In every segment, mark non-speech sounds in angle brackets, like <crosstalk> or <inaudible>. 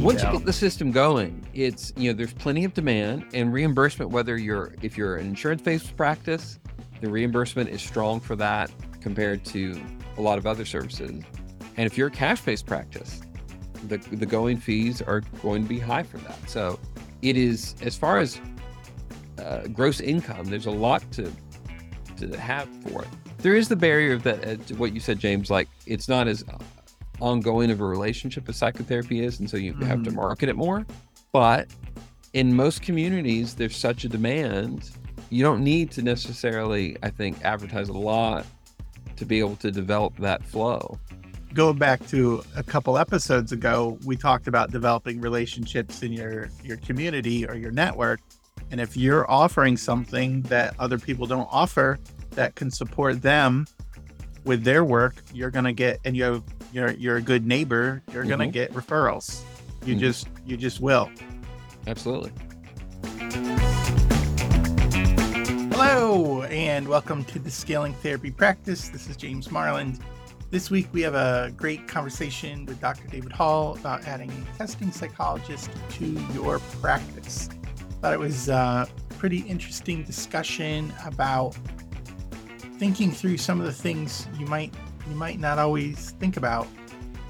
Once you get the system going, it's you know there's plenty of demand and reimbursement. Whether you're if you're an insurance-based practice, the reimbursement is strong for that compared to a lot of other services. And if you're a cash-based practice, the the going fees are going to be high for that. So it is as far as uh, gross income. There's a lot to to have for it. There is the barrier that uh, what you said, James. Like it's not as ongoing of a relationship as psychotherapy is, and so you mm. have to mm-hmm. market it more. But in most communities, there's such a demand. You don't need to necessarily, I think, advertise a lot to be able to develop that flow. Going back to a couple episodes ago, we talked about developing relationships in your your community or your network. And if you're offering something that other people don't offer that can support them with their work, you're gonna get and you have you're you're a good neighbor, you're mm-hmm. gonna get referrals. You mm-hmm. just you just will. Absolutely. Hello and welcome to the Scaling Therapy Practice. This is James Marland. This week we have a great conversation with Dr. David Hall about adding a testing psychologist to your practice. Thought it was a pretty interesting discussion about thinking through some of the things you might you might not always think about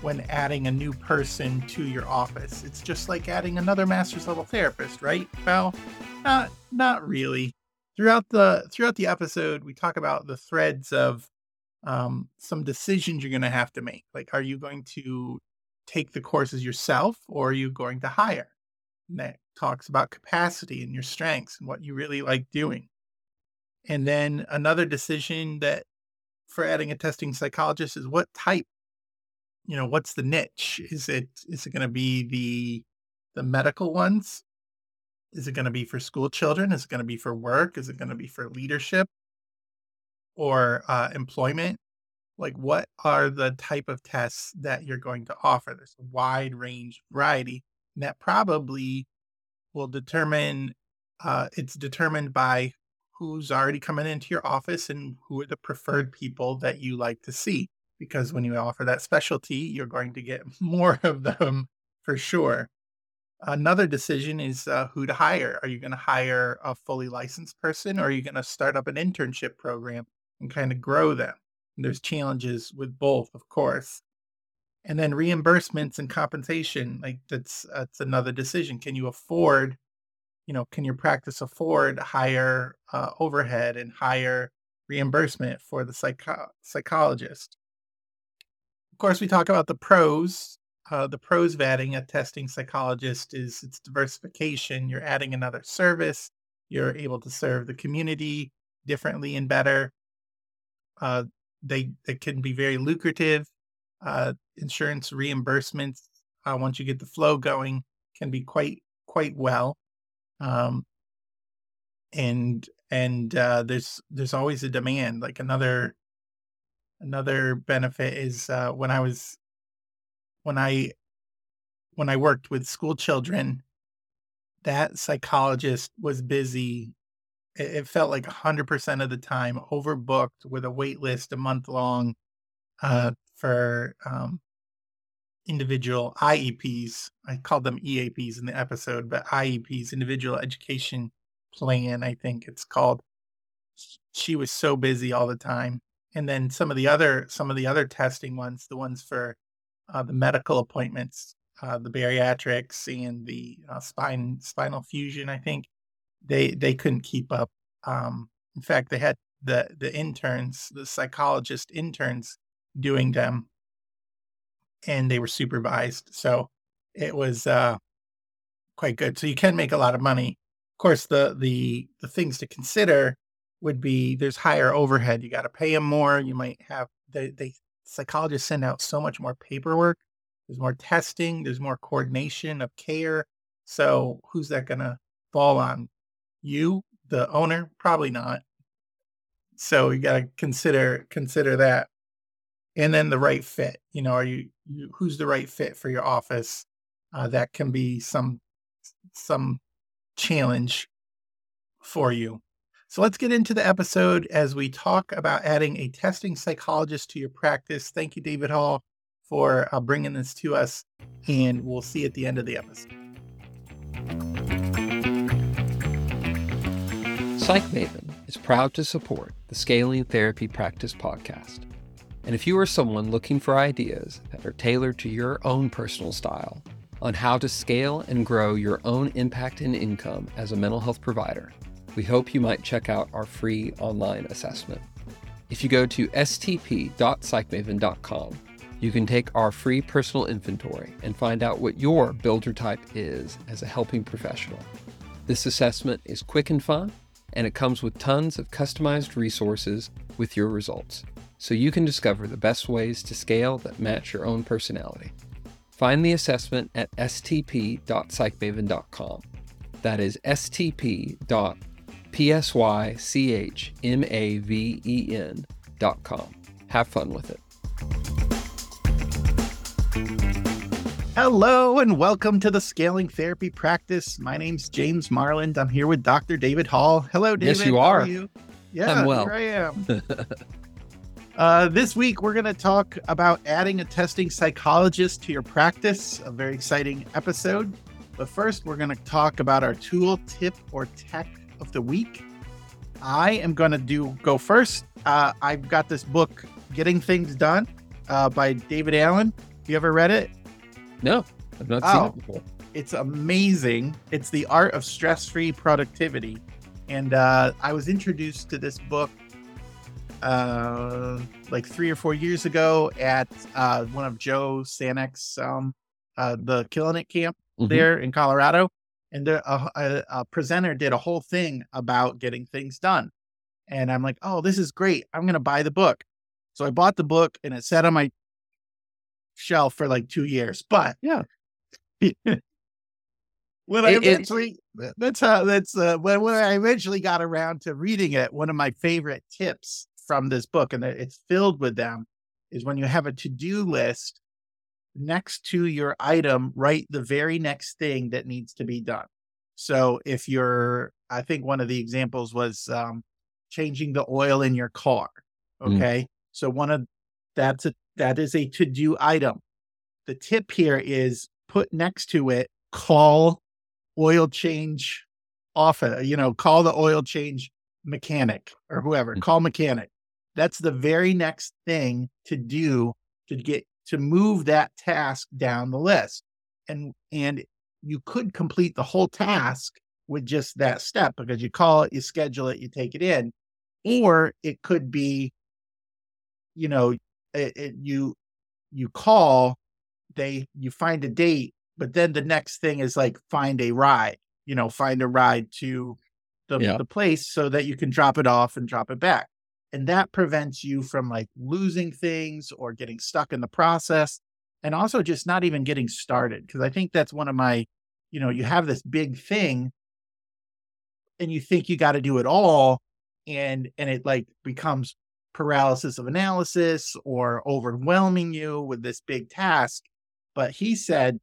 when adding a new person to your office. It's just like adding another master's level therapist, right? Well, not not really. Throughout the throughout the episode, we talk about the threads of um, some decisions you're going to have to make. Like, are you going to take the courses yourself, or are you going to hire? And that talks about capacity and your strengths and what you really like doing. And then another decision that for adding a testing psychologist is what type, you know, what's the niche? Is it is it going to be the the medical ones? Is it going to be for school children? Is it going to be for work? Is it going to be for leadership or uh, employment? Like, what are the type of tests that you're going to offer? There's a wide range variety, and that probably will determine. Uh, it's determined by who's already coming into your office and who are the preferred people that you like to see. Because when you offer that specialty, you're going to get <laughs> more of them for sure. Another decision is uh, who to hire. Are you going to hire a fully licensed person or are you going to start up an internship program and kind of grow them? And there's challenges with both, of course. And then reimbursements and compensation, like that's that's another decision. Can you afford you know, can your practice afford higher uh, overhead and higher reimbursement for the psycho- psychologist? Of course, we talk about the pros. Uh, the pros of adding a testing psychologist is its diversification. You're adding another service. You're able to serve the community differently and better. Uh, they they can be very lucrative. Uh, insurance reimbursements uh, once you get the flow going can be quite quite well um, and and uh, there's there's always a demand. Like another another benefit is uh, when I was when I when I worked with school children, that psychologist was busy. It, it felt like hundred percent of the time overbooked with a wait list a month long uh, for um, individual IEPs. I called them EAPs in the episode, but IEPs, individual education plan, I think it's called. She was so busy all the time. And then some of the other some of the other testing ones, the ones for uh, the medical appointments, uh, the bariatrics and the uh, spine spinal fusion, I think they they couldn't keep up. Um, in fact, they had the the interns, the psychologist interns, doing them and they were supervised. So it was uh, quite good. So you can make a lot of money. Of course, the the the things to consider would be there's higher overhead. You got to pay them more. You might have they, they psychologists send out so much more paperwork. There's more testing. There's more coordination of care. So who's that going to fall on? You, the owner? Probably not. So you got to consider consider that and then the right fit you know are you, who's the right fit for your office uh, that can be some some challenge for you so let's get into the episode as we talk about adding a testing psychologist to your practice thank you david hall for uh, bringing this to us, and we'll see you at the end of the episode. Psych Maven is proud to support the Scaling Therapy Practice podcast. And if you are someone looking for ideas that are tailored to your own personal style on how to scale and grow your own impact and income as a mental health provider, we hope you might check out our free online assessment. If you go to stp.psychmaven.com, you can take our free personal inventory and find out what your builder type is as a helping professional. This assessment is quick and fun, and it comes with tons of customized resources with your results, so you can discover the best ways to scale that match your own personality. Find the assessment at stp.psychmaven.com. That is stp.psychmaven.com P S Y C H M A V N dot com. Have fun with it. Hello and welcome to the Scaling Therapy Practice. My name's James Marland. I'm here with Dr. David Hall. Hello, David. Yes, you are. are you? Yeah, I'm well. Here I am. <laughs> uh, this week, we're going to talk about adding a testing psychologist to your practice. A very exciting episode. But first, we're going to talk about our tool, tip, or tech of the week. I am going to do go first. Uh, I've got this book, Getting Things Done, uh, by David Allen. You ever read it? No, I've not oh, seen it before. It's amazing. It's the art of stress-free productivity, and uh, I was introduced to this book uh, like three or four years ago at uh, one of Joe Sanok's um, uh, the Killing It camp mm-hmm. there in Colorado and a, a, a presenter did a whole thing about getting things done. And I'm like, oh, this is great. I'm going to buy the book. So I bought the book and it sat on my shelf for like two years. But yeah, <laughs> when I eventually, it, that's how that's uh, when, when I eventually got around to reading it. One of my favorite tips from this book, and it's filled with them, is when you have a to do list next to your item, write the very next thing that needs to be done. So if you're, I think one of the examples was um, changing the oil in your car. Mm. Okay. Mm. So one of that's a that is a to do item. The tip here is put next to it, call oil change often, you know, call the oil change mechanic or whoever, mm. call mechanic. That's the very next thing to do to get to move that task down the list. And and you could complete the whole task with just that step because you call it, you schedule it, you take it in. Or it could be, you know, it, it, you you call, they you find a date, but then the next thing is like find a ride, you know, find a ride to the, yeah. the place so that you can drop it off and drop it back and that prevents you from like losing things or getting stuck in the process and also just not even getting started because i think that's one of my you know you have this big thing and you think you got to do it all and and it like becomes paralysis of analysis or overwhelming you with this big task but he said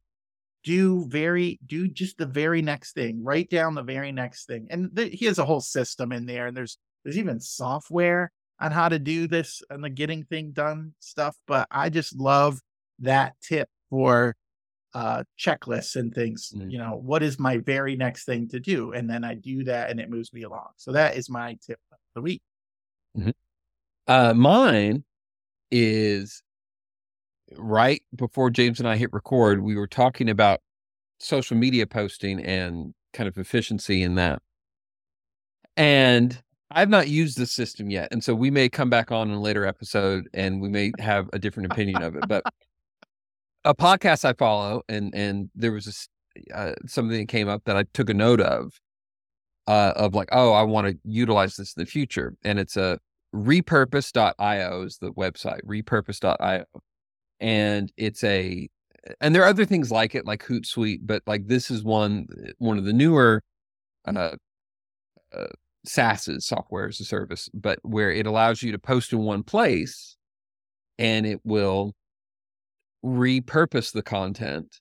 do very do just the very next thing write down the very next thing and th- he has a whole system in there and there's there's even software on how to do this and the getting thing done stuff, but I just love that tip for uh checklists and things. Mm-hmm. You know, what is my very next thing to do? And then I do that and it moves me along. So that is my tip of the week. Mm-hmm. Uh mine is right before James and I hit record, we were talking about social media posting and kind of efficiency in that. And I've not used the system yet, and so we may come back on in a later episode, and we may <laughs> have a different opinion of it. But <laughs> a podcast I follow, and and there was a, uh, something that came up that I took a note of, uh, of like, oh, I want to utilize this in the future, and it's a repurpose.io is the website, repurpose.io, and it's a, and there are other things like it, like Hootsuite, but like this is one one of the newer. Uh, uh, SaaS's software as a service, but where it allows you to post in one place and it will repurpose the content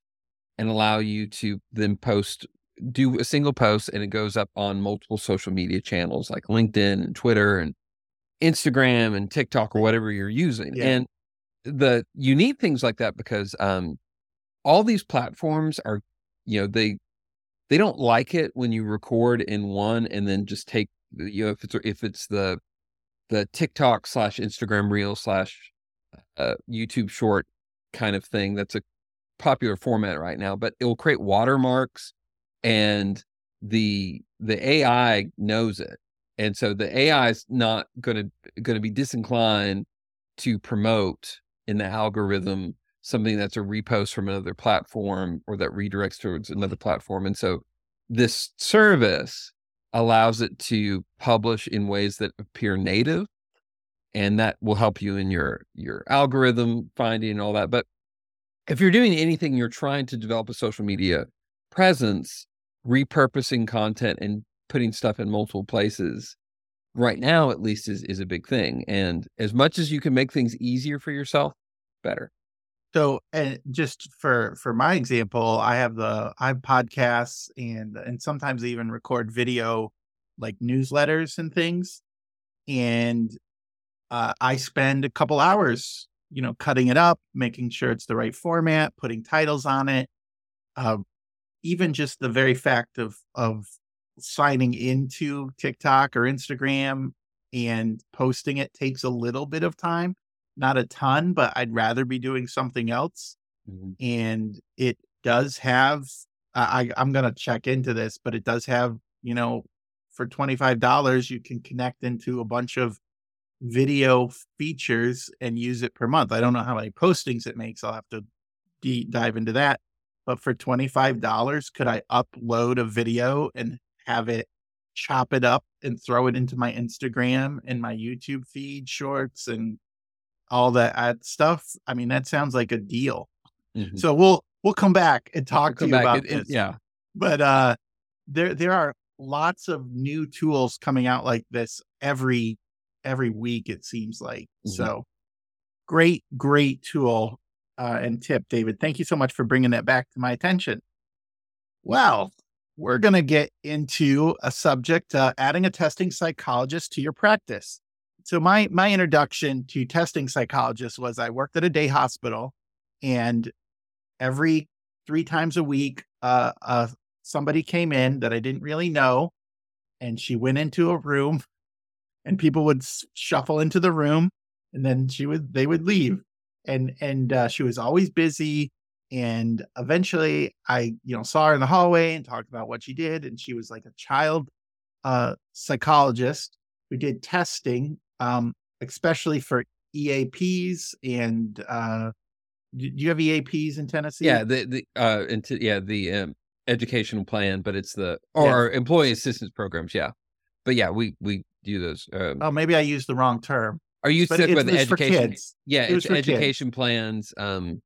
and allow you to then post do a single post and it goes up on multiple social media channels like LinkedIn and Twitter and Instagram and TikTok or whatever you're using. Yeah. And the you need things like that because um all these platforms are you know they they don't like it when you record in one and then just take you know if it's if it's the the TikTok slash Instagram reel slash uh, YouTube short kind of thing that's a popular format right now, but it will create watermarks and the the AI knows it. And so the AI is not going to be disinclined to promote in the algorithm something that's a repost from another platform or that redirects towards another platform. And so this service allows it to publish in ways that appear native and that will help you in your your algorithm finding and all that but if you're doing anything you're trying to develop a social media presence repurposing content and putting stuff in multiple places right now at least is is a big thing and as much as you can make things easier for yourself better so and just for for my example i have the i have podcasts and and sometimes even record video like newsletters and things and uh, I spend a couple hours, you know, cutting it up, making sure it's the right format, putting titles on it. Uh, even just the very fact of of signing into TikTok or Instagram and posting it takes a little bit of time, not a ton, but I'd rather be doing something else. Mm-hmm. And it does have, I, I'm going to check into this, but it does have, you know, for $25, you can connect into a bunch of video features and use it per month. I don't know how many postings it makes. I'll have to deep dive into that. But for $25, could I upload a video and have it chop it up and throw it into my Instagram and my YouTube feed shorts and all that ad stuff? I mean, that sounds like a deal. Mm-hmm. So we'll we'll come back and talk we'll to you about it, this. Yeah. But uh there there are lots of new tools coming out like this every every week, it seems like. Mm-hmm. So great, great tool uh, and tip, David. Thank you so much for bringing that back to my attention. Well, we're going to get into a subject uh, adding a testing psychologist to your practice. So my my introduction to testing psychologists was I worked at a day hospital, and every three times a week, uh, uh, somebody came in that I didn't really know, and she went into a room <laughs> and people would shuffle into the room and then she would they would leave. And and uh, she was always busy and eventually i you know saw her in the hallway and talked about what she did and she was like a child uh psychologist who did testing um especially for eaps and uh do you have eaps in tennessee yeah the the uh into yeah the um educational plan but it's the or yeah. employee assistance programs yeah but yeah we we do those. Um, oh, maybe I used the wrong term. Are you sick with education? Yeah, it it's education kids. plans. Um,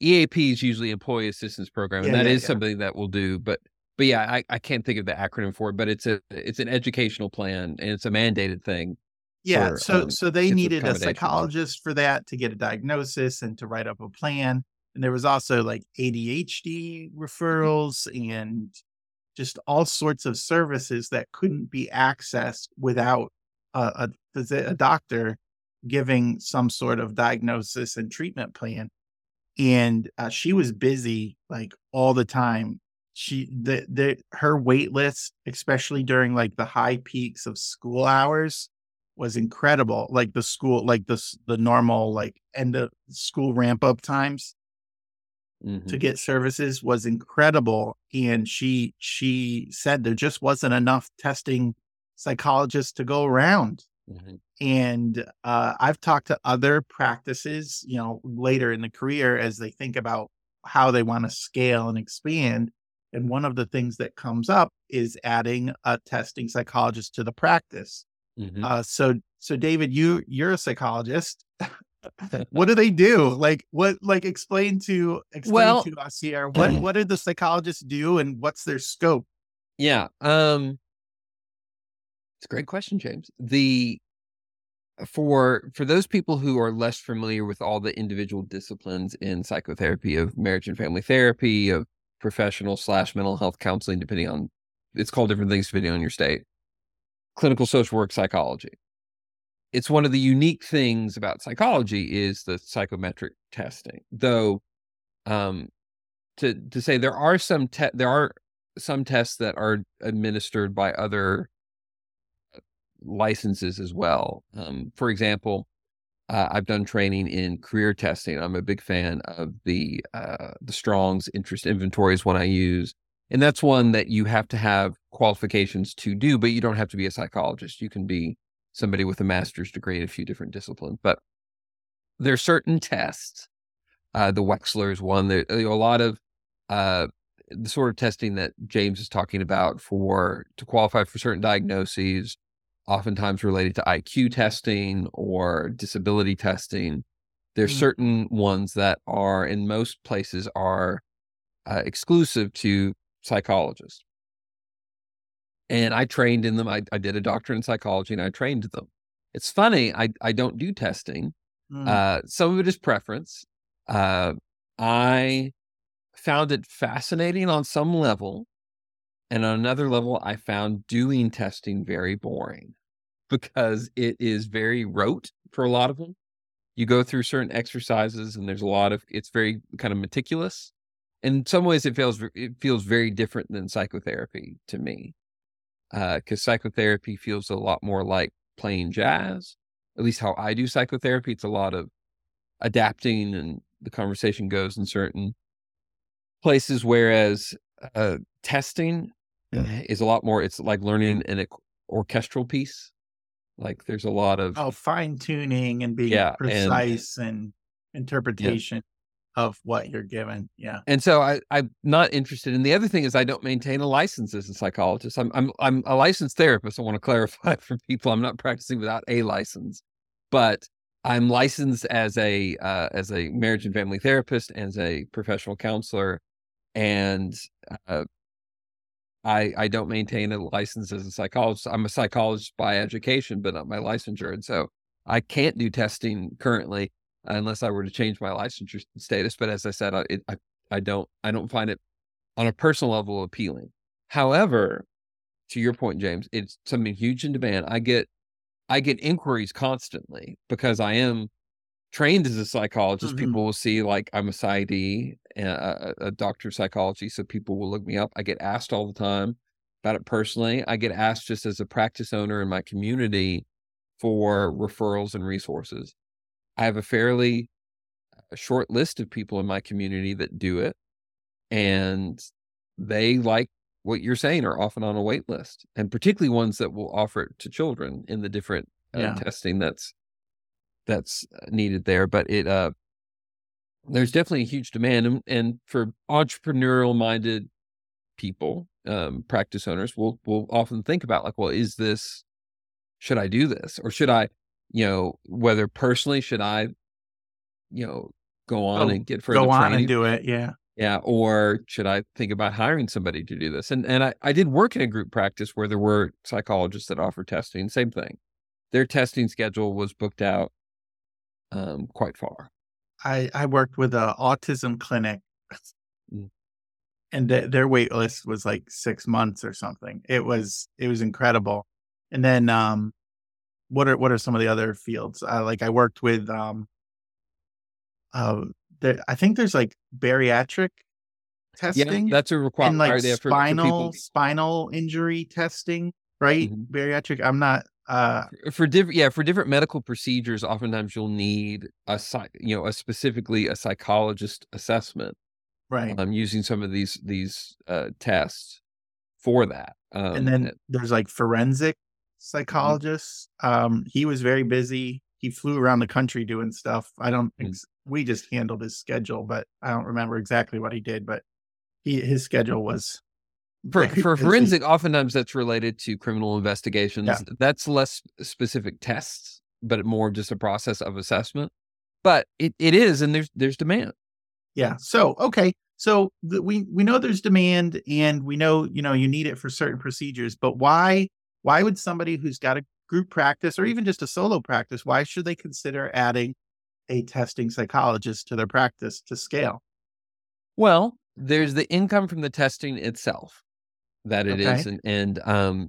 EAP is usually employee assistance program, and yeah, that yeah, is something that we'll do. But but yeah, I, I can't think of the acronym for it, but it's a it's an educational plan and it's a mandated thing. Yeah, for, so um, so they needed a psychologist for that to get a diagnosis and to write up a plan. And there was also like ADHD referrals and just all sorts of services that couldn't be accessed without a, a, a doctor giving some sort of diagnosis and treatment plan. And uh, she was busy like all the time. She the the her wait list, especially during like the high peaks of school hours, was incredible. Like the school, like the the normal like end of school ramp up times mm-hmm. to get services was incredible. And she she said there just wasn't enough testing psychologists to go around. Mm-hmm. And uh, I've talked to other practices, you know, later in the career as they think about how they want to scale and expand. And one of the things that comes up is adding a testing psychologist to the practice. Mm-hmm. Uh, so, so David, you you're a psychologist. <laughs> what do they do? Like what like explain to explain well, to us here. <clears throat> What what do the psychologists do and what's their scope? Yeah. Um it's a great question, James. The for for those people who are less familiar with all the individual disciplines in psychotherapy of marriage and family therapy, of professional slash mental health counseling, depending on it's called different things depending on your state. Clinical social work psychology it's one of the unique things about psychology is the psychometric testing. Though, um, to to say there are some te- there are some tests that are administered by other uh, licenses as well. Um, for example, uh, I've done training in career testing. I'm a big fan of the uh, the Strong's interest inventory is one I use, and that's one that you have to have qualifications to do, but you don't have to be a psychologist. You can be somebody with a master's degree in a few different disciplines. But there are certain tests. Uh, the Wechsler is one. There, a lot of uh, the sort of testing that James is talking about for to qualify for certain diagnoses, oftentimes related to IQ testing or disability testing. There's mm. certain ones that are in most places are uh, exclusive to psychologists. And I trained in them. I, I did a doctorate in psychology and I trained them. It's funny, I, I don't do testing. Mm. Uh, some of it is preference. Uh, I found it fascinating on some level. And on another level, I found doing testing very boring because it is very rote for a lot of them. You go through certain exercises and there's a lot of it's very kind of meticulous. In some ways it feels it feels very different than psychotherapy to me. Uh cuz psychotherapy feels a lot more like playing jazz. At least how I do psychotherapy, it's a lot of adapting and the conversation goes in certain places whereas uh testing yeah. is a lot more it's like learning an orchestral piece like there's a lot of oh fine tuning and being yeah, precise and, and interpretation. Of what you're given. Yeah. And so I I'm not interested. And the other thing is I don't maintain a license as a psychologist. I'm I'm I'm a licensed therapist. I want to clarify <laughs> for people. I'm not practicing without a license, but I'm licensed as a uh, as a marriage and family therapist, and as a professional counselor, and uh, I I don't maintain a license as a psychologist. I'm a psychologist by education, but not my licensure, and so I can't do testing currently unless I were to change my licensure status. But as I said, I it, I, I don't I don't find it on a personal level appealing. However, to your point, James, it's something huge in demand. I get I get inquiries constantly because I am trained as a psychologist, mm-hmm. people will see like I'm a PsyD, a, a doctor of psychology, so people will look me up. I get asked all the time about it personally. I get asked just as a practice owner in my community for referrals and resources. I have a fairly short list of people in my community that do it, and they like what you're saying are often on a wait list, and particularly ones that will offer it to children in the different uh, yeah. testing that's that's uh, needed there. But it uh, there's definitely a huge demand, and, and for entrepreneurial minded people, um, practice owners will will often think about like, well, is this should I do this or should I, you know, whether personally should I, you know, go on oh, and get further go on and do it, yeah. Yeah, or should I think about hiring somebody to do this? And and I, I did work in a group practice where there were psychologists that offer testing. Same thing. Their testing schedule was booked out um, quite far. I I worked with a autism clinic, mm. and th- their wait list was like six months or something. It was it was incredible. And then um, what are what are some of the other fields? Uh, like I worked with um, uh, there, I think there's like bariatric testing. Yeah, that's a requirement. Like spinal spinal injury testing, right? Mm-hmm. Bariatric. I'm not uh, for different yeah for different medical procedures oftentimes you'll need a you know a specifically a psychologist assessment right i'm um, using some of these these uh, tests for that um, and then there's like forensic mm-hmm. psychologists um he was very busy he flew around the country doing stuff i don't mm-hmm. ex- we just handled his schedule but i don't remember exactly what he did but he his schedule was for for forensic oftentimes that's related to criminal investigations yeah. that's less specific tests but more just a process of assessment but it, it is and there's there's demand yeah so okay so the, we we know there's demand and we know you know you need it for certain procedures but why why would somebody who's got a group practice or even just a solo practice why should they consider adding a testing psychologist to their practice to scale well there's the income from the testing itself that it okay. is, and, and um,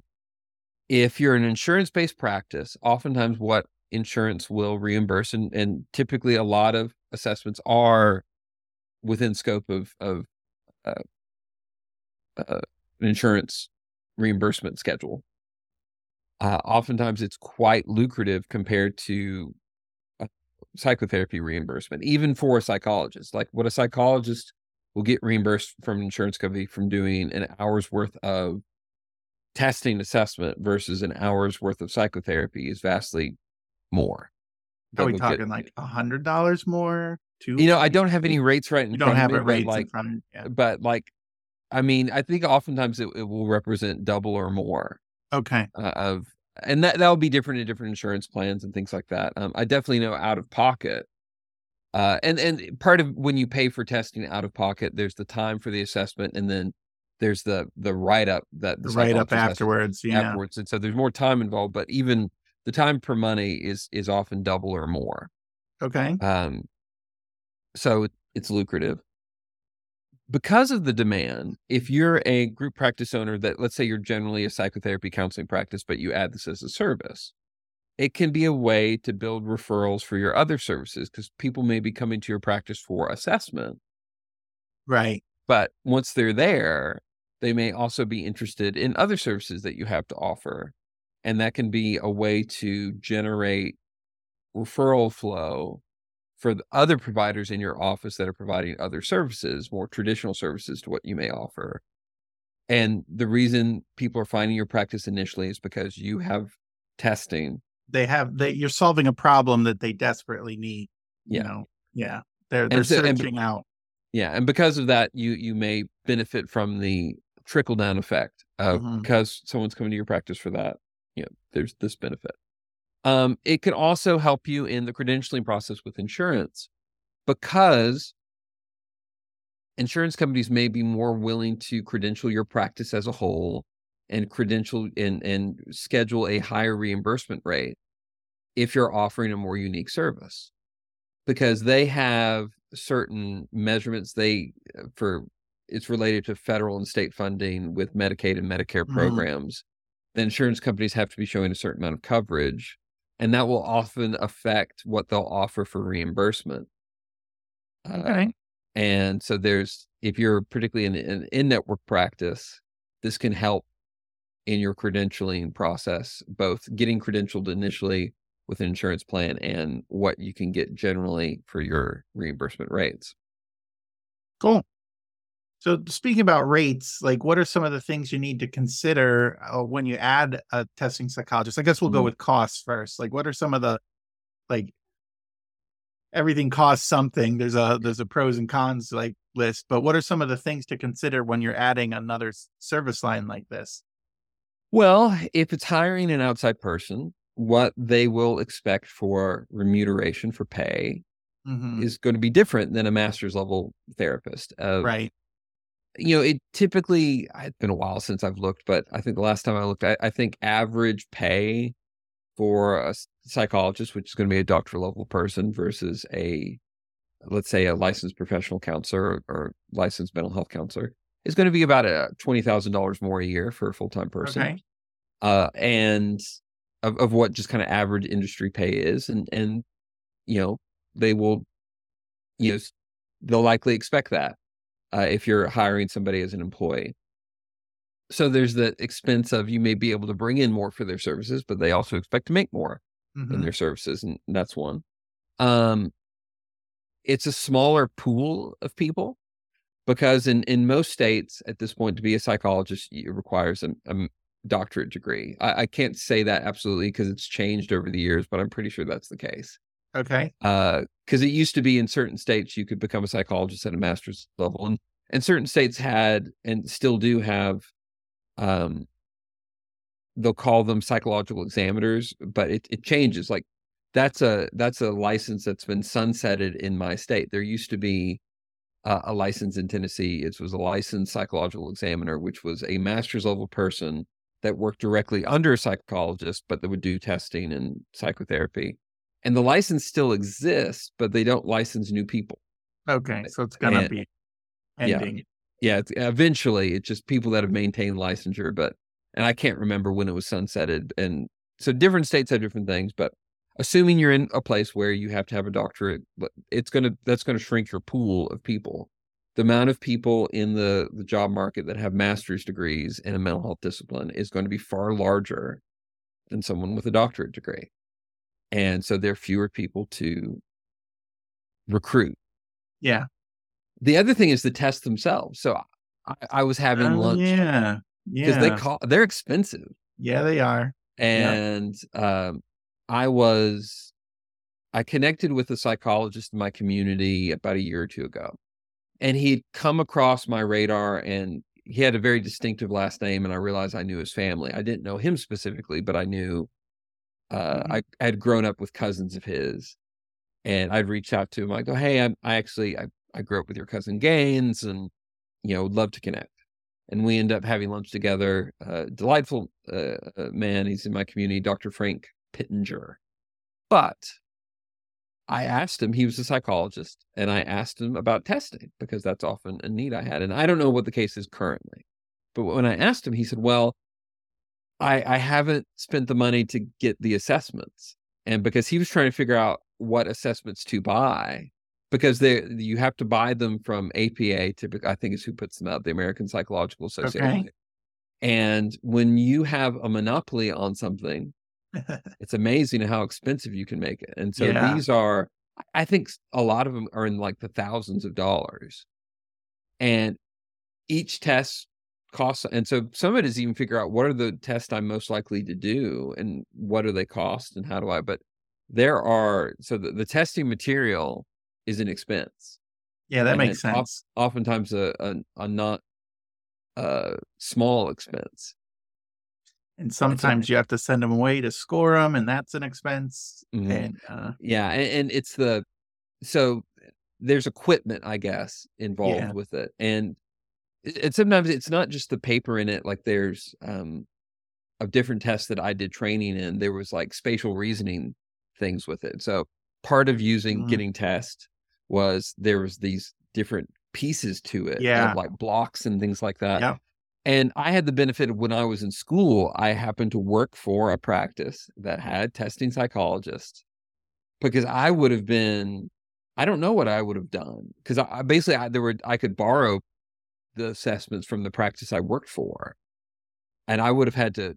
if you're an insurance based practice, oftentimes what insurance will reimburse, and, and typically a lot of assessments are within scope of of uh, uh, an insurance reimbursement schedule. Uh, oftentimes, it's quite lucrative compared to psychotherapy reimbursement, even for a psychologist. Like what a psychologist will get reimbursed from an insurance company from doing an hour's worth of testing assessment versus an hour's worth of psychotherapy is vastly more. Are we talking get, like a hundred dollars more? Two? You know, I don't have any rates right in you don't have me, rates like, in front. Yeah. But like, I mean, I think oftentimes it, it will represent double or more. Okay. Uh, of and that that'll be different in different insurance plans and things like that. Um, I definitely know out of pocket. Uh, and and part of when you pay for testing out of pocket, there's the time for the assessment, and then there's the the write up that the, write up afterwards, yeah. Afterwards, and so there's more time involved. But even the time per money is is often double or more. Okay. Um, so it's lucrative because of the demand, if you're a group practice owner that, let's say, you're generally a psychotherapy counseling practice, but you add this as a service, it can be a way to build referrals for your other services because people may be coming to your practice for assessment. Right. But once they're there, they may also be interested in other services that you have to offer. And that can be a way to generate referral flow for the other providers in your office that are providing other services, more traditional services to what you may offer. And the reason people are finding your practice initially is because you have testing. They have they you're solving a problem that they desperately need. Yeah. You know? Yeah. They're they're so, searching and, out. Yeah. And because of that, you you may benefit from the trickle down effect of mm-hmm. because someone's coming to your practice for that. You know, there's this benefit. Um, it can also help you in the credentialing process with insurance because insurance companies may be more willing to credential your practice as a whole and credential and, and schedule a higher reimbursement rate if you're offering a more unique service because they have certain measurements they uh, for it's related to federal and state funding with medicaid and medicare mm-hmm. programs mm-hmm. the insurance companies have to be showing a certain amount of coverage and that will often affect what they'll offer for reimbursement. Uh, okay. Uh, and so there's if you're particularly in an in-network practice, this can help in your credentialing process, both getting credentialed initially with an insurance plan and what you can get generally for your reimbursement rates. Cool. So speaking about rates, like what are some of the things you need to consider uh, when you add a testing psychologist? I guess we'll mm-hmm. go with costs first. Like what are some of the like everything costs something. There's a there's a pros and cons like list, but what are some of the things to consider when you're adding another service line like this? Well, if it's hiring an outside person, what they will expect for remuneration for pay mm-hmm. is going to be different than a master's level therapist. Uh, right you know, it typically, it's been a while since I've looked, but I think the last time I looked, I, I think average pay for a psychologist, which is going to be a doctor level person versus a, let's say, a licensed professional counselor or, or licensed mental health counselor, is going to be about a $20,000 more a year for a full time person. Okay. Uh, and of, of what just kind of average industry pay is. And, and, you know, they will, you know, they'll likely expect that uh, if you're hiring somebody as an employee. So there's the expense of you may be able to bring in more for their services, but they also expect to make more mm-hmm. in their services, and that's one. Um, it's a smaller pool of people because in in most states at this point to be a psychologist it requires a, a doctorate degree. I, I, can't say that absolutely because it's changed over the years, but I'm pretty sure that's the case. Okay. Because uh, it used to be in certain states you could become a psychologist at a master's level, and and certain states had and still do have, um, they'll call them psychological examiners, but it it changes. Like that's a that's a license that's been sunsetted in my state. There used to be uh, a license in Tennessee. It was a licensed psychological examiner, which was a master's level person that worked directly under a psychologist, but that would do testing and psychotherapy and the license still exists, but they don't license new people. Okay, so it's gonna and, be ending. Yeah, yeah. It's, eventually, it's just people that have maintained licensure, but and I can't remember when it was sunsetted. And so different states have different things, but assuming you're in a place where you have to have a doctorate, it's to that's going to shrink your pool of people. The amount of people in the the job market that have master's degrees in a mental health discipline is going to be far larger than someone with a doctorate degree. And so there are fewer people to recruit. Yeah. The other thing is the tests themselves. So I, I was having Oh, lunch Yeah. Yeah. Because they call they're expensive. yeah, they are. and um, I was I connected with a psychologist in my community about a year or two ago, and he'd come across my radar, and he had a very distinctive last name, and I realized I knew his family. I didn't know him specifically, but I knew uh, Mhm. I, I had grown up with cousins of his, and I'd reach out to him. I go, "Hey, I'm, I actually I, I grew up with your cousin Gaines, and you know, would love to connect." and we end up having lunch together. Uh, delightful uh, uh, man. He's in my community, Dr. Frank Pittenger. But I asked him, he was a psychologist, and I asked him about testing because that's often a need I had. And I don't know what the case is currently. But when I asked him, he said, Well, I, I haven't spent the money to get the assessments. And because he was trying to figure out what assessments to buy, because they you have to buy them from APA. Typically, I think is who puts them out, the American Psychological Association. Okay. And when you have a monopoly on something, <laughs> it's amazing how expensive you can make it. And so Yeah. these are, I think, a lot of them are in like the thousands of dollars, and each test costs. And so some of it is even figure out what are the tests I'm most likely to do, and what do they cost, and how do I. But there are so the, the testing material is an expense. yeah, that And makes sense. Oftentimes a a, a not uh small expense. And sometimes you have to send them away to score them, and that's an expense. Mhm. And uh, Yeah, and, and it's the so there's equipment, I guess, involved Yeah. with it, and and sometimes it's not just the paper in it. Like there's um of different tests that I did training in. There was like spatial reasoning things with it. So part of using Mhm. getting test was there was these different pieces to it, Yeah. like blocks and things like that. Yep. And I had the benefit of when I was in school, I happened to work for a practice that had testing psychologists because I would have been, I don't know what I would have done because I, I basically I, there were I could borrow the assessments from the practice I worked for, and I would have had to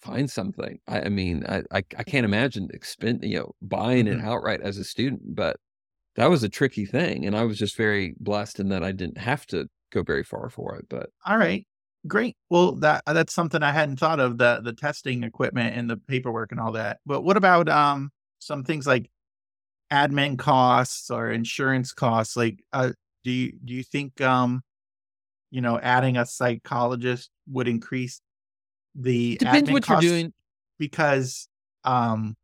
find something. I, I mean, I, I I can't imagine expend you know buying it Mhm. outright as a student, but that was a tricky thing, and I was just very blessed in that I didn't have to go very far for it. But all right, great. Well, that that's something I hadn't thought of the the testing equipment and the paperwork and all that. But what about um some things like admin costs or insurance costs? Like, uh, do you do you think um you know adding a psychologist would increase the depends what you're doing. because um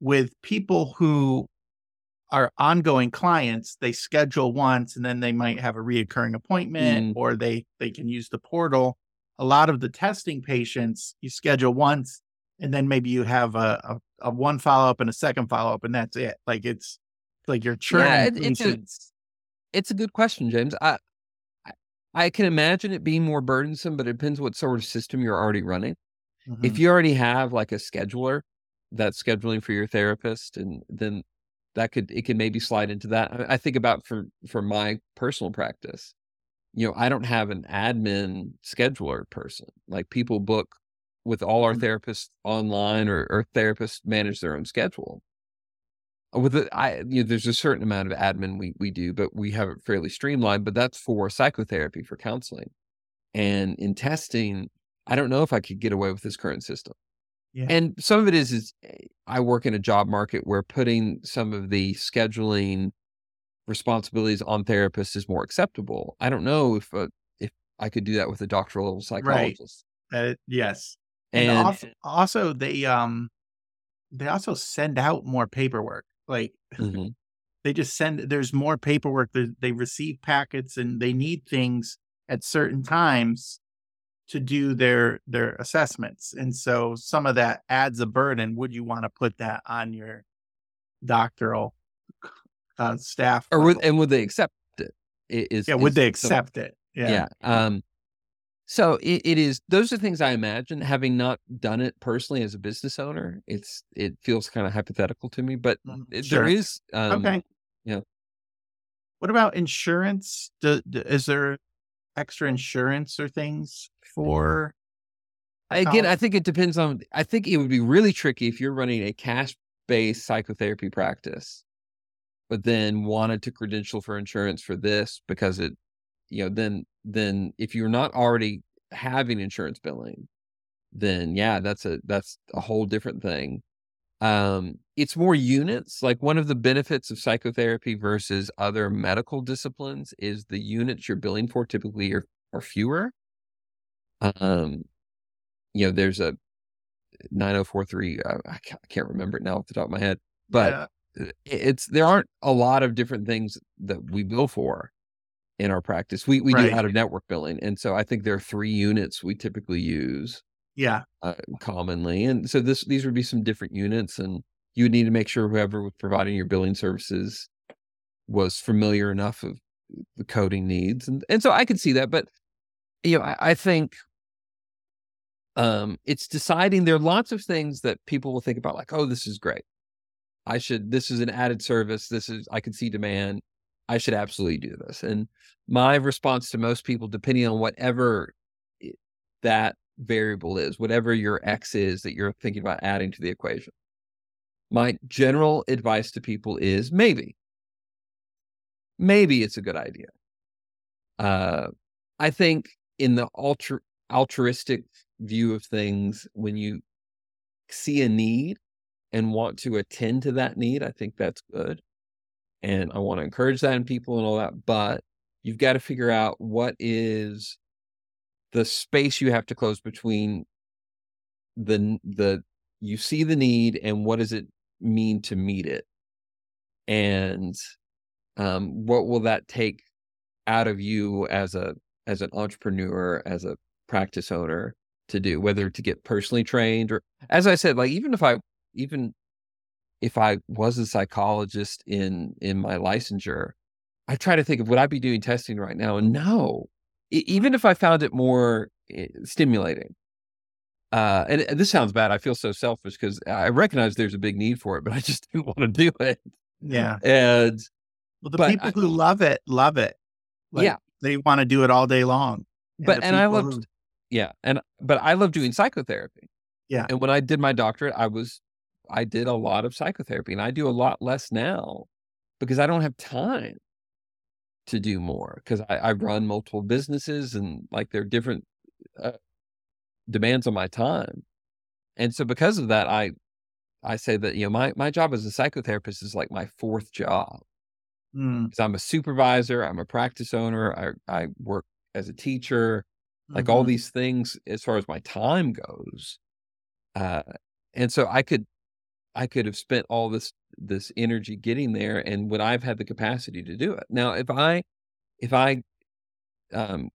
with people who are ongoing clients they schedule once and then they might have a reoccurring appointment Mm. or they they can use the portal a lot of the testing patients you schedule once and then maybe you have a, a, a one follow-up and a second follow-up and that's it like it's like you're churning it- it's a- It's a good question, James. I, I can imagine it being more burdensome, but it depends what sort of system you're already running. If Mhm. you already have like a scheduler that's scheduling for your therapist, and then that could it can maybe slide into that. I, think about for for my personal practice, you know, I don't have an admin scheduler person. Like people book with all our Mhm. therapists online, or, or therapists manage their own schedule. With it, I you know, there's a certain amount of admin we we do, but we have it fairly streamlined. But that's for psychotherapy for counseling, and in testing, I don't know if I could get away with this current system. Yeah. And some of it is is eh, I work in a job market where putting some of the scheduling responsibilities on therapists is more acceptable. I don't know if uh, if I could do that with a doctoral level psychologist. Uh, yes and, And, also, also they um they also send out more paperwork like <laughs> Mhm. they just send there's more paperwork they, they receive packets and they need things at certain times to do their their assessments and so some of that adds a burden would you want to put that on your doctoral uh, staff or would and would they accept it? Is yeah would they the- accept it yeah. Um, So it, it is. Those are things I imagine. Having not done it personally as a business owner, it's it feels kind of hypothetical to me. But Mm, it- sure. there is. Um, okay. yeah. What about insurance? Do, do- is there extra insurance or things for? Again, I think it depends on. I think it would be really tricky if you're running a cash-based psychotherapy practice, but then wanted to credential for insurance for this because it, you know, then then if you're not already having insurance billing, then yeah, that's a that's a whole different thing. Um, it's more units. Like one of the benefits of psychotherapy versus other medical disciplines is the units you're billing for typically are, are fewer. Um, you know, there's a 9043. Uh, I I can't remember it now off the top of my head, but Yeah. it's there aren't a lot of different things that we bill for in our practice. We we Right. do out of network billing, and so I think there are three units we typically use yeah, uh, commonly, and so this these would be some different units, and you would need to make sure whoever was providing your billing services was familiar enough of the coding needs, and and so I could see that, but you know, I, I think um it's deciding there are lots of things that people will think about like oh this is great i should this is an added service this is i can see demand i should absolutely do this and my response to most people depending on whatever that variable is whatever your x is that you're thinking about adding to the equation my general advice to people is maybe maybe it's a good idea. Uh i think in the ultra altruistic view of things when you see a need and want to attend to that need i think that's good and i want to encourage that in people and all that but you've got to figure out what is the space you have to close between the the you see the need and what does it mean to meet it? And um what will that take out of you as a as an entrepreneur as a practice owner to do whether to get personally trained or as i said like even if i even if i was a psychologist in in my licensure i try to think of would i be doing testing right now and no E- even if i found it more eh, stimulating uh and and this sounds bad i feel so selfish because i recognize there's a big need for it but i just <laughs> didn't want to do it yeah. and Well, the people I- who love it love it. Like, Yeah. they want to do it all day long. But- and I loved- who- Yeah, and but I love doing psychotherapy. Yeah. And when I did my doctorate, I was I did a lot of psychotherapy and I do a lot less now because I don't have time to do more because I, I run multiple businesses and like there are different uh, demands on my time. And so because of that, I I say that you know my my job as a psychotherapist is like my fourth job Mm, because I'm a supervisor, I'm a practice owner, I I work as a teacher, like all mhm. these things as far as my time goes uh and so i could i could have spent all this this energy getting there and would i've had the capacity to do it. Now if i if i um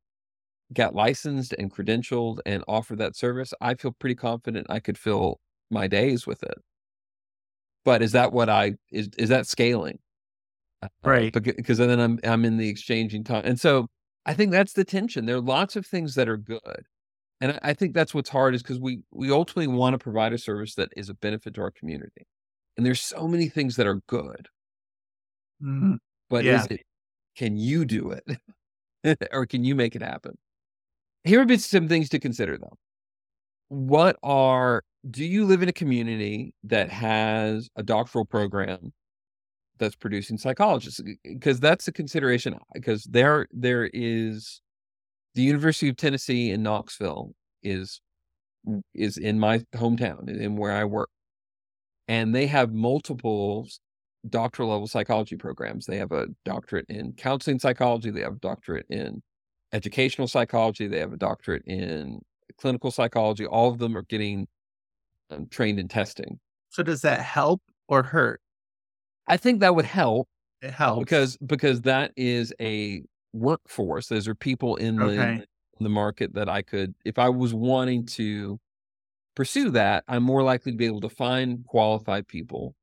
got licensed and credentialed and offered that service i feel pretty confident i could fill my days with it. But is that what i is is that scaling? Uh, Right. becau- because then i'm i'm in the exchanging time. And so i think that's the tension. There are lots of things that are good and I, think that's what's hard is because we we ultimately want to provide a service that is a benefit to our community. And there's so many things that are good. Mhm. but Yeah. is it can you do it? <laughs> Or can you make it happen? Here would be some things to consider though. What are do you live in a community that has a doctoral program that's producing psychologists? Because that's a consideration because there there is the University of Tennessee in Knoxville is is in my hometown and where I work. And they have multiple doctoral level psychology programs. They have a doctorate in counseling psychology they have a doctorate in educational psychology they have a doctorate in clinical psychology. All of them are getting um, trained in testing. So does that help or hurt? I think that would help It helps. because because that is a workforce. Those are people in the Okay. in the market that I could, if I was wanting to pursue that, I'm more likely to be able to find qualified people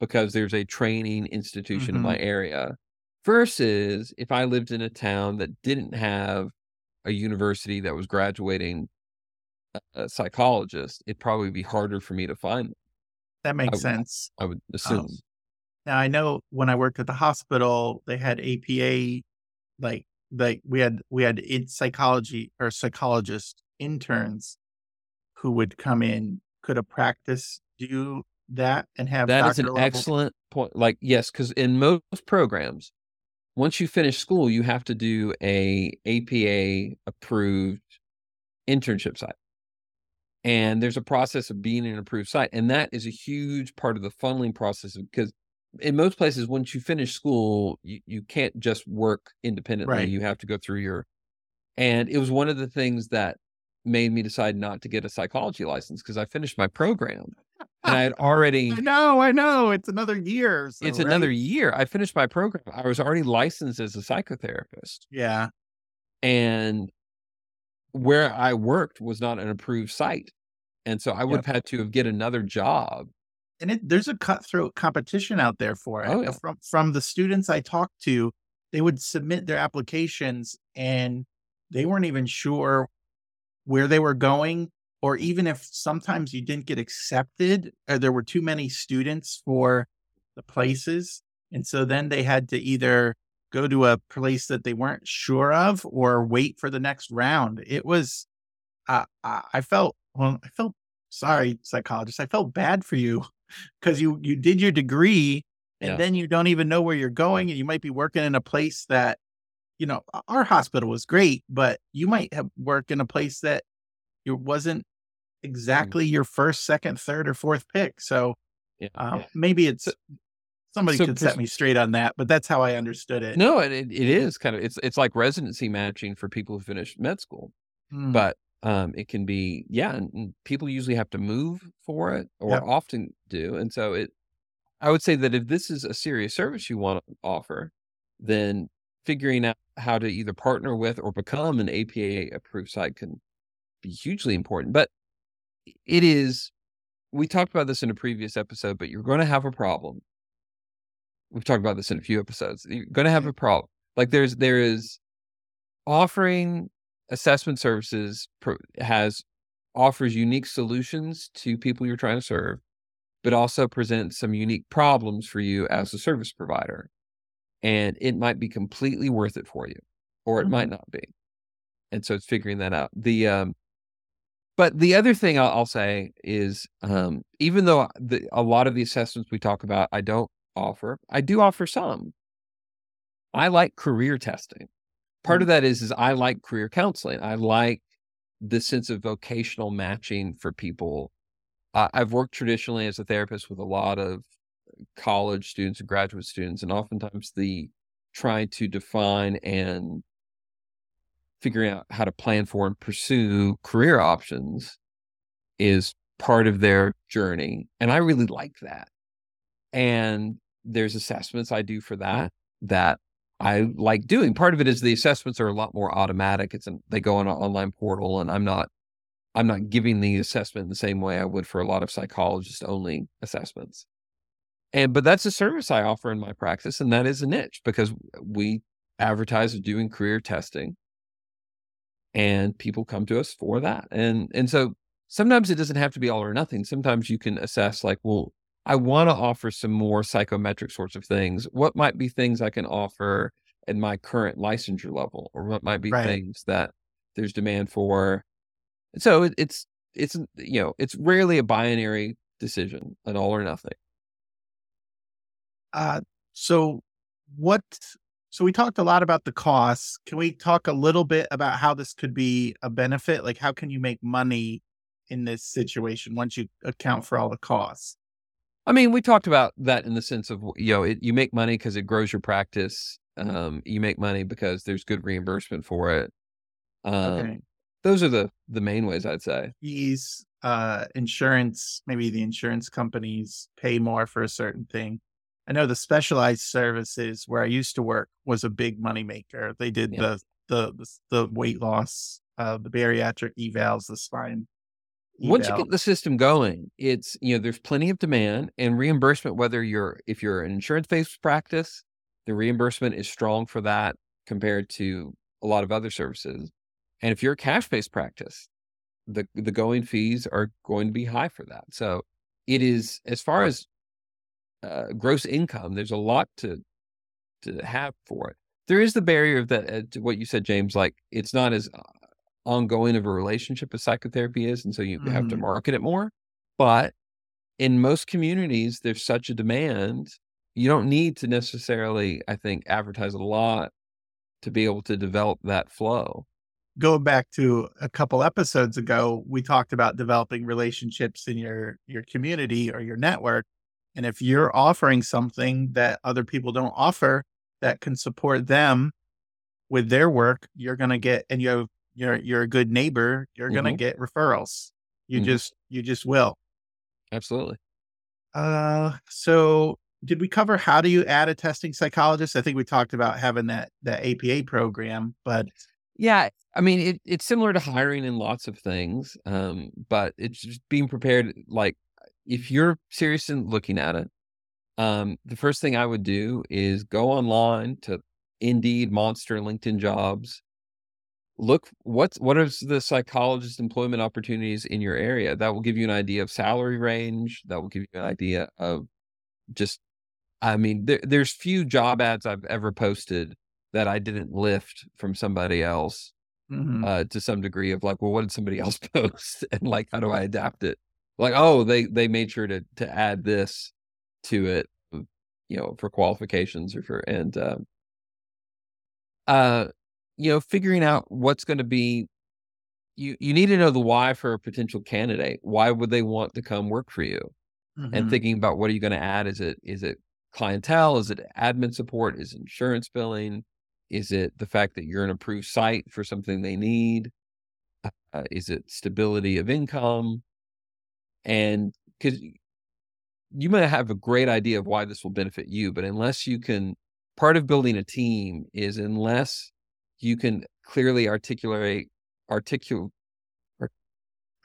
because there's a training institution in Mm-hmm. my area. Versus if I lived in a town that didn't have a university that was graduating a psychologist, it'd probably be harder for me to find. Them. That makes I, sense. I would assume. Um, now I know when I worked at the hospital, they had APA, like like we had we had in psychology or psychologist mm. interns who would come in. Could a practice do that and have that is an level? excellent point. Like yes, because in most programs, once you finish school, you have to do a APA approved internship site. And there's a process of being an approved site. And that is a huge part of the funneling process because in most places, once you finish school, you, you can't just work independently. Right. You have to go through your and it was one of the things that made me decide not to get a psychology license because I finished my program and I had <laughs> already. I know, I know. It's another year. So, it's right? another year. I finished my program. I was already licensed as a psychotherapist. Yeah. And where I worked was not an approved site. And so I would yep. have had to have get another job. And it, there's a cutthroat competition out there for it. Oh, yeah. From from the students I talked to, they would submit their applications and they weren't even sure where they were going or even if sometimes you didn't get accepted or there were too many students for the places and so then they had to either go to a place that they weren't sure of or wait for the next round it was uh, i felt well i felt sorry psychologist i felt bad for you because you you did your degree and yeah. then you don't even know where you're going and you might be working in a place that you know our hospital was great but you might have worked in a place that it wasn't Mm. exactly your first, second, third, or fourth pick. So yeah. uh, maybe it's somebody so, could set me straight on that, but that's how I understood it. No, it, it is kind of it's it's like residency matching for people who finish med school, mm. but um, it can be yeah, and people usually have to move for it or yep. often do, and so it. I would say that if this is a serious service you want to offer, then figuring out how to either partner with or become an APA approved site can be hugely important. But it is we talked about this in a previous episode, but you're going to have a problem. We've talked about this in a few episodes. You're going to have a problem. Like there's there is offering assessment services has offers unique solutions to people you're trying to serve, but also presents some unique problems for you as a service provider. And it might be completely worth it for you, or it mm-hmm. might not be. And so it's figuring that out. The um, but the other thing I'll, I'll say is, um, even though the, a lot of the assessments we talk about, I don't offer, I do offer some. I like career testing. Part of mm-hmm. that is, is I like career counseling. I like the sense of vocational matching for people. Uh, I've worked traditionally as a therapist with a lot of college students and graduate students, and oftentimes the trying to define and figuring out how to plan for and pursue career options is part of their journey. And I really like that. And there's assessments I do for that that I like doing. Part of it is the assessments are a lot more automatic. It's an, they go on an online portal and I'm not I'm not giving the assessment the same way I would for a lot of psychologist only assessments. And but that's a service I offer in my practice and that is a niche because we advertise doing career testing and people come to us for that and and so sometimes it doesn't have to be all or nothing sometimes you can assess like well i want to offer some more psychometric sorts of things what might be things i can offer at my current licensure level or what might be right. things that there's demand for so it, it's it's you know it's rarely a binary decision an all or nothing uh so what so we talked a lot about the costs. Can we talk a little bit about how this could be a benefit? Like how can you make money in this situation once you account for all the costs? I mean, we talked about that in the sense of you know, it, you make money because it grows your practice. Um, you make money because there's good reimbursement for it. Um, okay. Those are the the main ways I'd say. Fees, uh, insurance. Maybe the insurance companies pay more for a certain thing. I know the specialized services where I used to work was a big moneymaker. They did yeah. the, the, the the weight loss, uh, the bariatric evals, the spine. Once you get the system going, it's you know there's plenty of demand and reimbursement. Whether you're if you're an insurance based practice, the reimbursement is strong for that compared to a lot of other services. And if you're a cash based practice, the the going fees are going to be high for that. So it is as far as uh, gross income. There's a lot to to have for it. There is the barrier of that uh, to what you said, James. Like it's not as uh, ongoing of a relationship as psychotherapy is, and so you have to Mhm. market it more. But in most communities, there's such a demand. You don't need to necessarily, I think, advertise a lot to be able to develop that flow. Go back to a couple episodes ago, we talked about developing relationships in your your community or your network. And if you're offering something that other people don't offer that can support them with their work, you're gonna get and you're you're you're a good neighbor, you're gonna Mhm. get referrals. You Mhm. just you just will. Absolutely. Uh so did we cover how do you add a testing psychologist? I think we talked about having that that APA program, but Yeah, I mean, it, it's similar to hiring in lots of things, um, but it's just being prepared. Like, if you're serious in looking at it, um, the first thing I would do is go online to Indeed, Monster, LinkedIn Jobs. Look what's what is the psychologist employment opportunities in your area. That will give you an idea of salary range. That will give you an idea of just. I mean, there, there's few job ads I've ever posted that I didn't lift from somebody else Mhm. uh, to some degree of like, well, what did somebody <laughs> else post, and like, how do I adapt it? Like, oh, they they made sure to to add this to it, you know, for qualifications or for and um, uh, you know, figuring out what's going to be. You you need to know the why for a potential candidate. Why would they want to come work for you? And Mhm. thinking about what are you going to add? Is it is it clientele? Is it admin support? Is it insurance billing? Is it the fact that you're an approved site for something they need? Uh, is it stability of income? And because you might have a great idea of why this will benefit you, but unless you can, part of building a team is unless you can clearly articulate, articulate,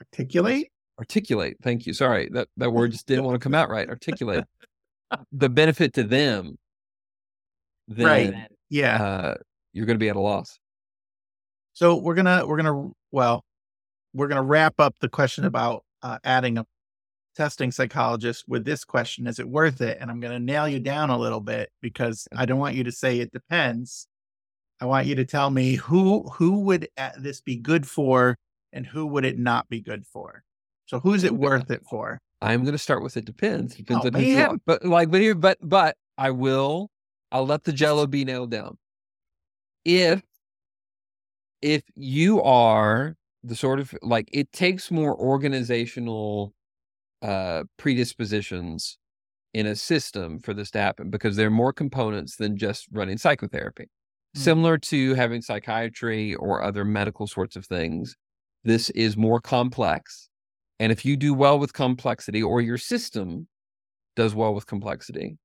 articulate. articulate. Thank you. Sorry, that that <laughs> word just didn't want to come out right. Articulate the benefit to them. Then, Right. Yeah. uh, you're going to be at a loss. So we're gonna we're gonna well, we're gonna wrap up the question about uh, adding a testing psychologist with this question: Is it worth it? And I'm gonna nail you down a little bit because I don't want you to say it depends. I want you to tell me who who would uh, this be good for, and who would it not be good for. So who's it worth it for? I'm going to start with it depends. Depends Oh, on who man. are. But like, but here, but but I will. I'll let the Jello be nailed down. If if you are the sort of like it takes more organizational uh predispositions in a system for this to happen because there are more components than just running psychotherapy. Mhm. Similar to having psychiatry or other medical sorts of things, this is more complex. And if you do well with complexity or your system does well with complexity,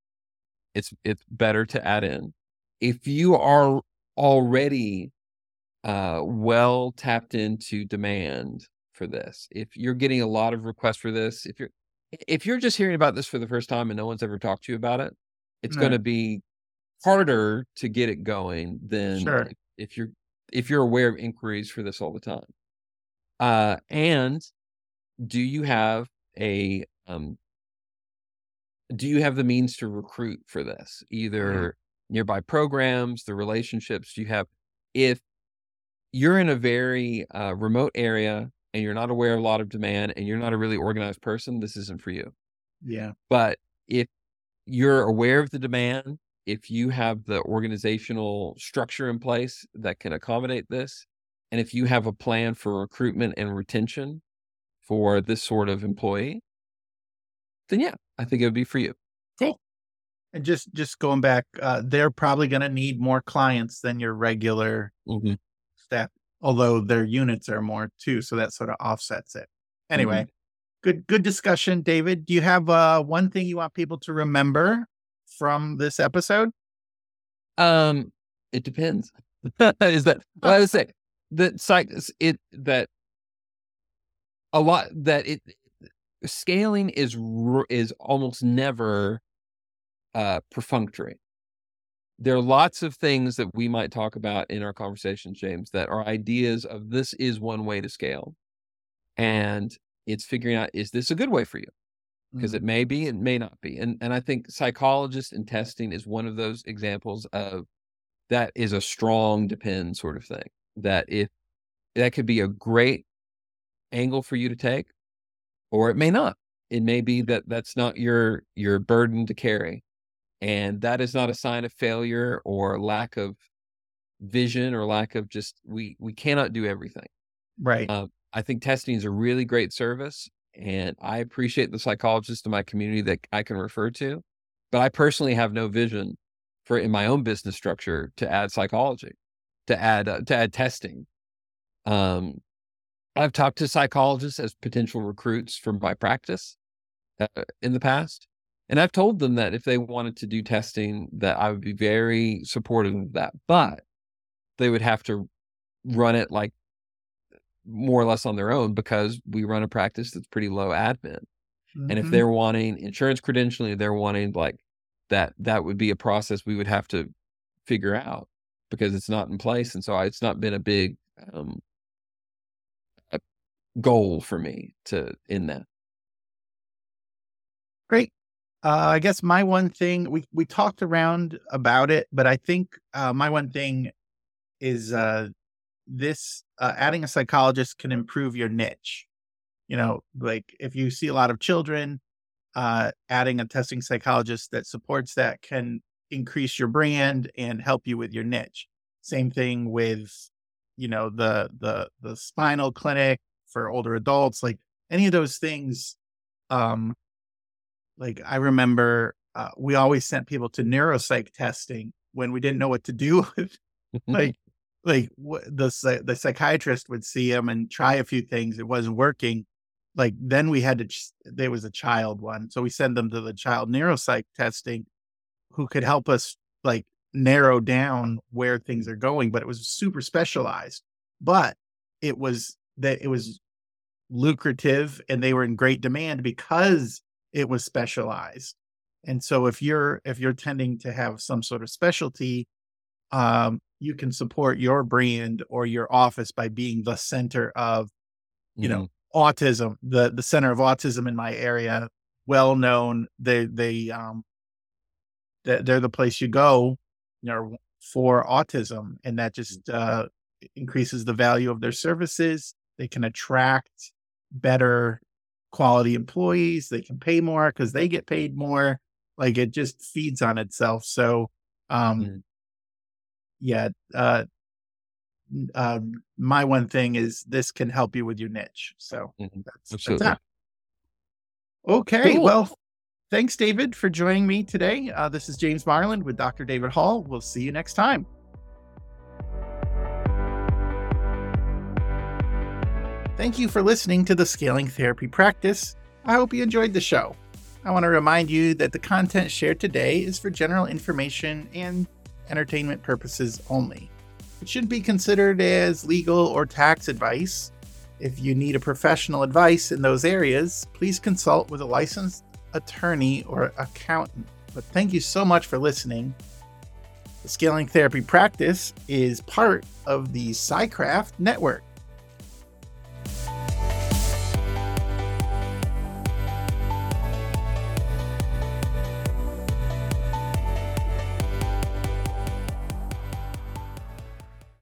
it's it's better to add in. If you are already uh, well tapped into demand for this, if you're getting a lot of requests for this, if you're if you're just hearing about this for the first time and no one's ever talked to you about it, it's going to be harder to get it going than Sure. if, you're if you're aware of inquiries for this all the time. Uh, and do you have a um, do you have the means to recruit for this either nearby programs the relationships do you have if you're in a very uh, remote area and you're not aware of a lot of demand and you're not a really organized person this isn't for you Yeah. but if you're aware of the demand if you have the organizational structure in place that can accommodate this and if you have a plan for recruitment and retention for this sort of employee then yeah i think it would be for you And just just going back, uh, they're probably going to need more clients than your regular Mhm. staff, although their units are more too, so that sort of offsets it. Anyway, good good discussion, David. Do you have uh, one thing you want people to remember from this episode? Um, it depends. <laughs> Is that what I would say? That psych it that a lot that it scaling is is almost never uh perfunctory. there are lots of things that we might talk about in our conversation, James, that are ideas of this is one way to scale. And it's figuring out is this a good way for you? Because Mm. it may be, it may not be. And and I think psychologist and testing is one of those examples of that is a strong depend sort of thing. That if that could be a great angle for you to take, or it may not. It may be that that's not your your burden to carry and that is not a sign of failure or lack of vision or lack of just we we cannot do everything Right. uh, i think testing is a really great service and i appreciate the psychologists in my community that i can refer to but i personally have no vision for in my own business structure to add psychology to add uh, to add testing. Um i've talked to psychologists as potential recruits from my practice uh, in the past and I've told them that if they wanted to do testing, that I would be very supportive of that, but they would have to run it like more or less on their own because we run a practice that's pretty low admin. And if Mhm. they're wanting insurance credentialing, they're wanting like that, that would be a process we would have to figure out because it's not in place. And so I, it's not been a big um, a goal for me to in that. Great. Uh, I guess my one thing we we talked around about it, but I think uh, my one thing is uh, this uh, adding a psychologist can improve your niche. You know, like if you see a lot of children, uh, adding a testing psychologist that supports that can increase your brand and help you with your niche. Same thing with, you know, the the the spinal clinic for older adults, like any of those things. Um, like I remember, uh, we always sent people to neuropsych testing when we didn't know what to do <laughs> with <laughs> like like the the psychiatrist would see him and try a few things it wasn't working like then we had to there was a child one so we send them to the child neuropsych testing who could help us like narrow down where things are going but it was super specialized. But it was that it was lucrative and they were in great demand because it was specialized. And so if you're if you're tending to have some sort of specialty um, you can support your brand or your office by being the center of you know autism the the center of autism in my area well known. They they um they're, they're the place you go you know for autism and that just uh increases the value of their services. They can attract better quality employees. They can pay more because they get paid more. Like it just feeds on itself. So um Mhm. Yeah uh um my one thing is this can help you with your niche so Mhm. that's, that's Absolutely. that. okay Cool. well thanks david for joining me today uh, this is james marland with dr david hall we'll see you next time thank you for listening to the scaling therapy practice i hope you enjoyed the show i want to remind you that the content shared today is for general information and entertainment purposes only it shouldn't be considered as legal or tax advice. If you need a professional advice in those areas, please consult with a licensed attorney or accountant. But thank you so much for listening. The Scaling Therapy Practice is part of the SciCraft Network.